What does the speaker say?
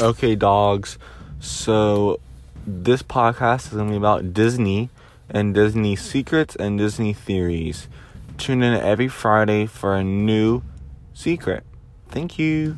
Okay, dogs. So this podcast is going to be about Disney and Disney secrets and Disney theories. Tune in every Friday for a new secret. Thank you.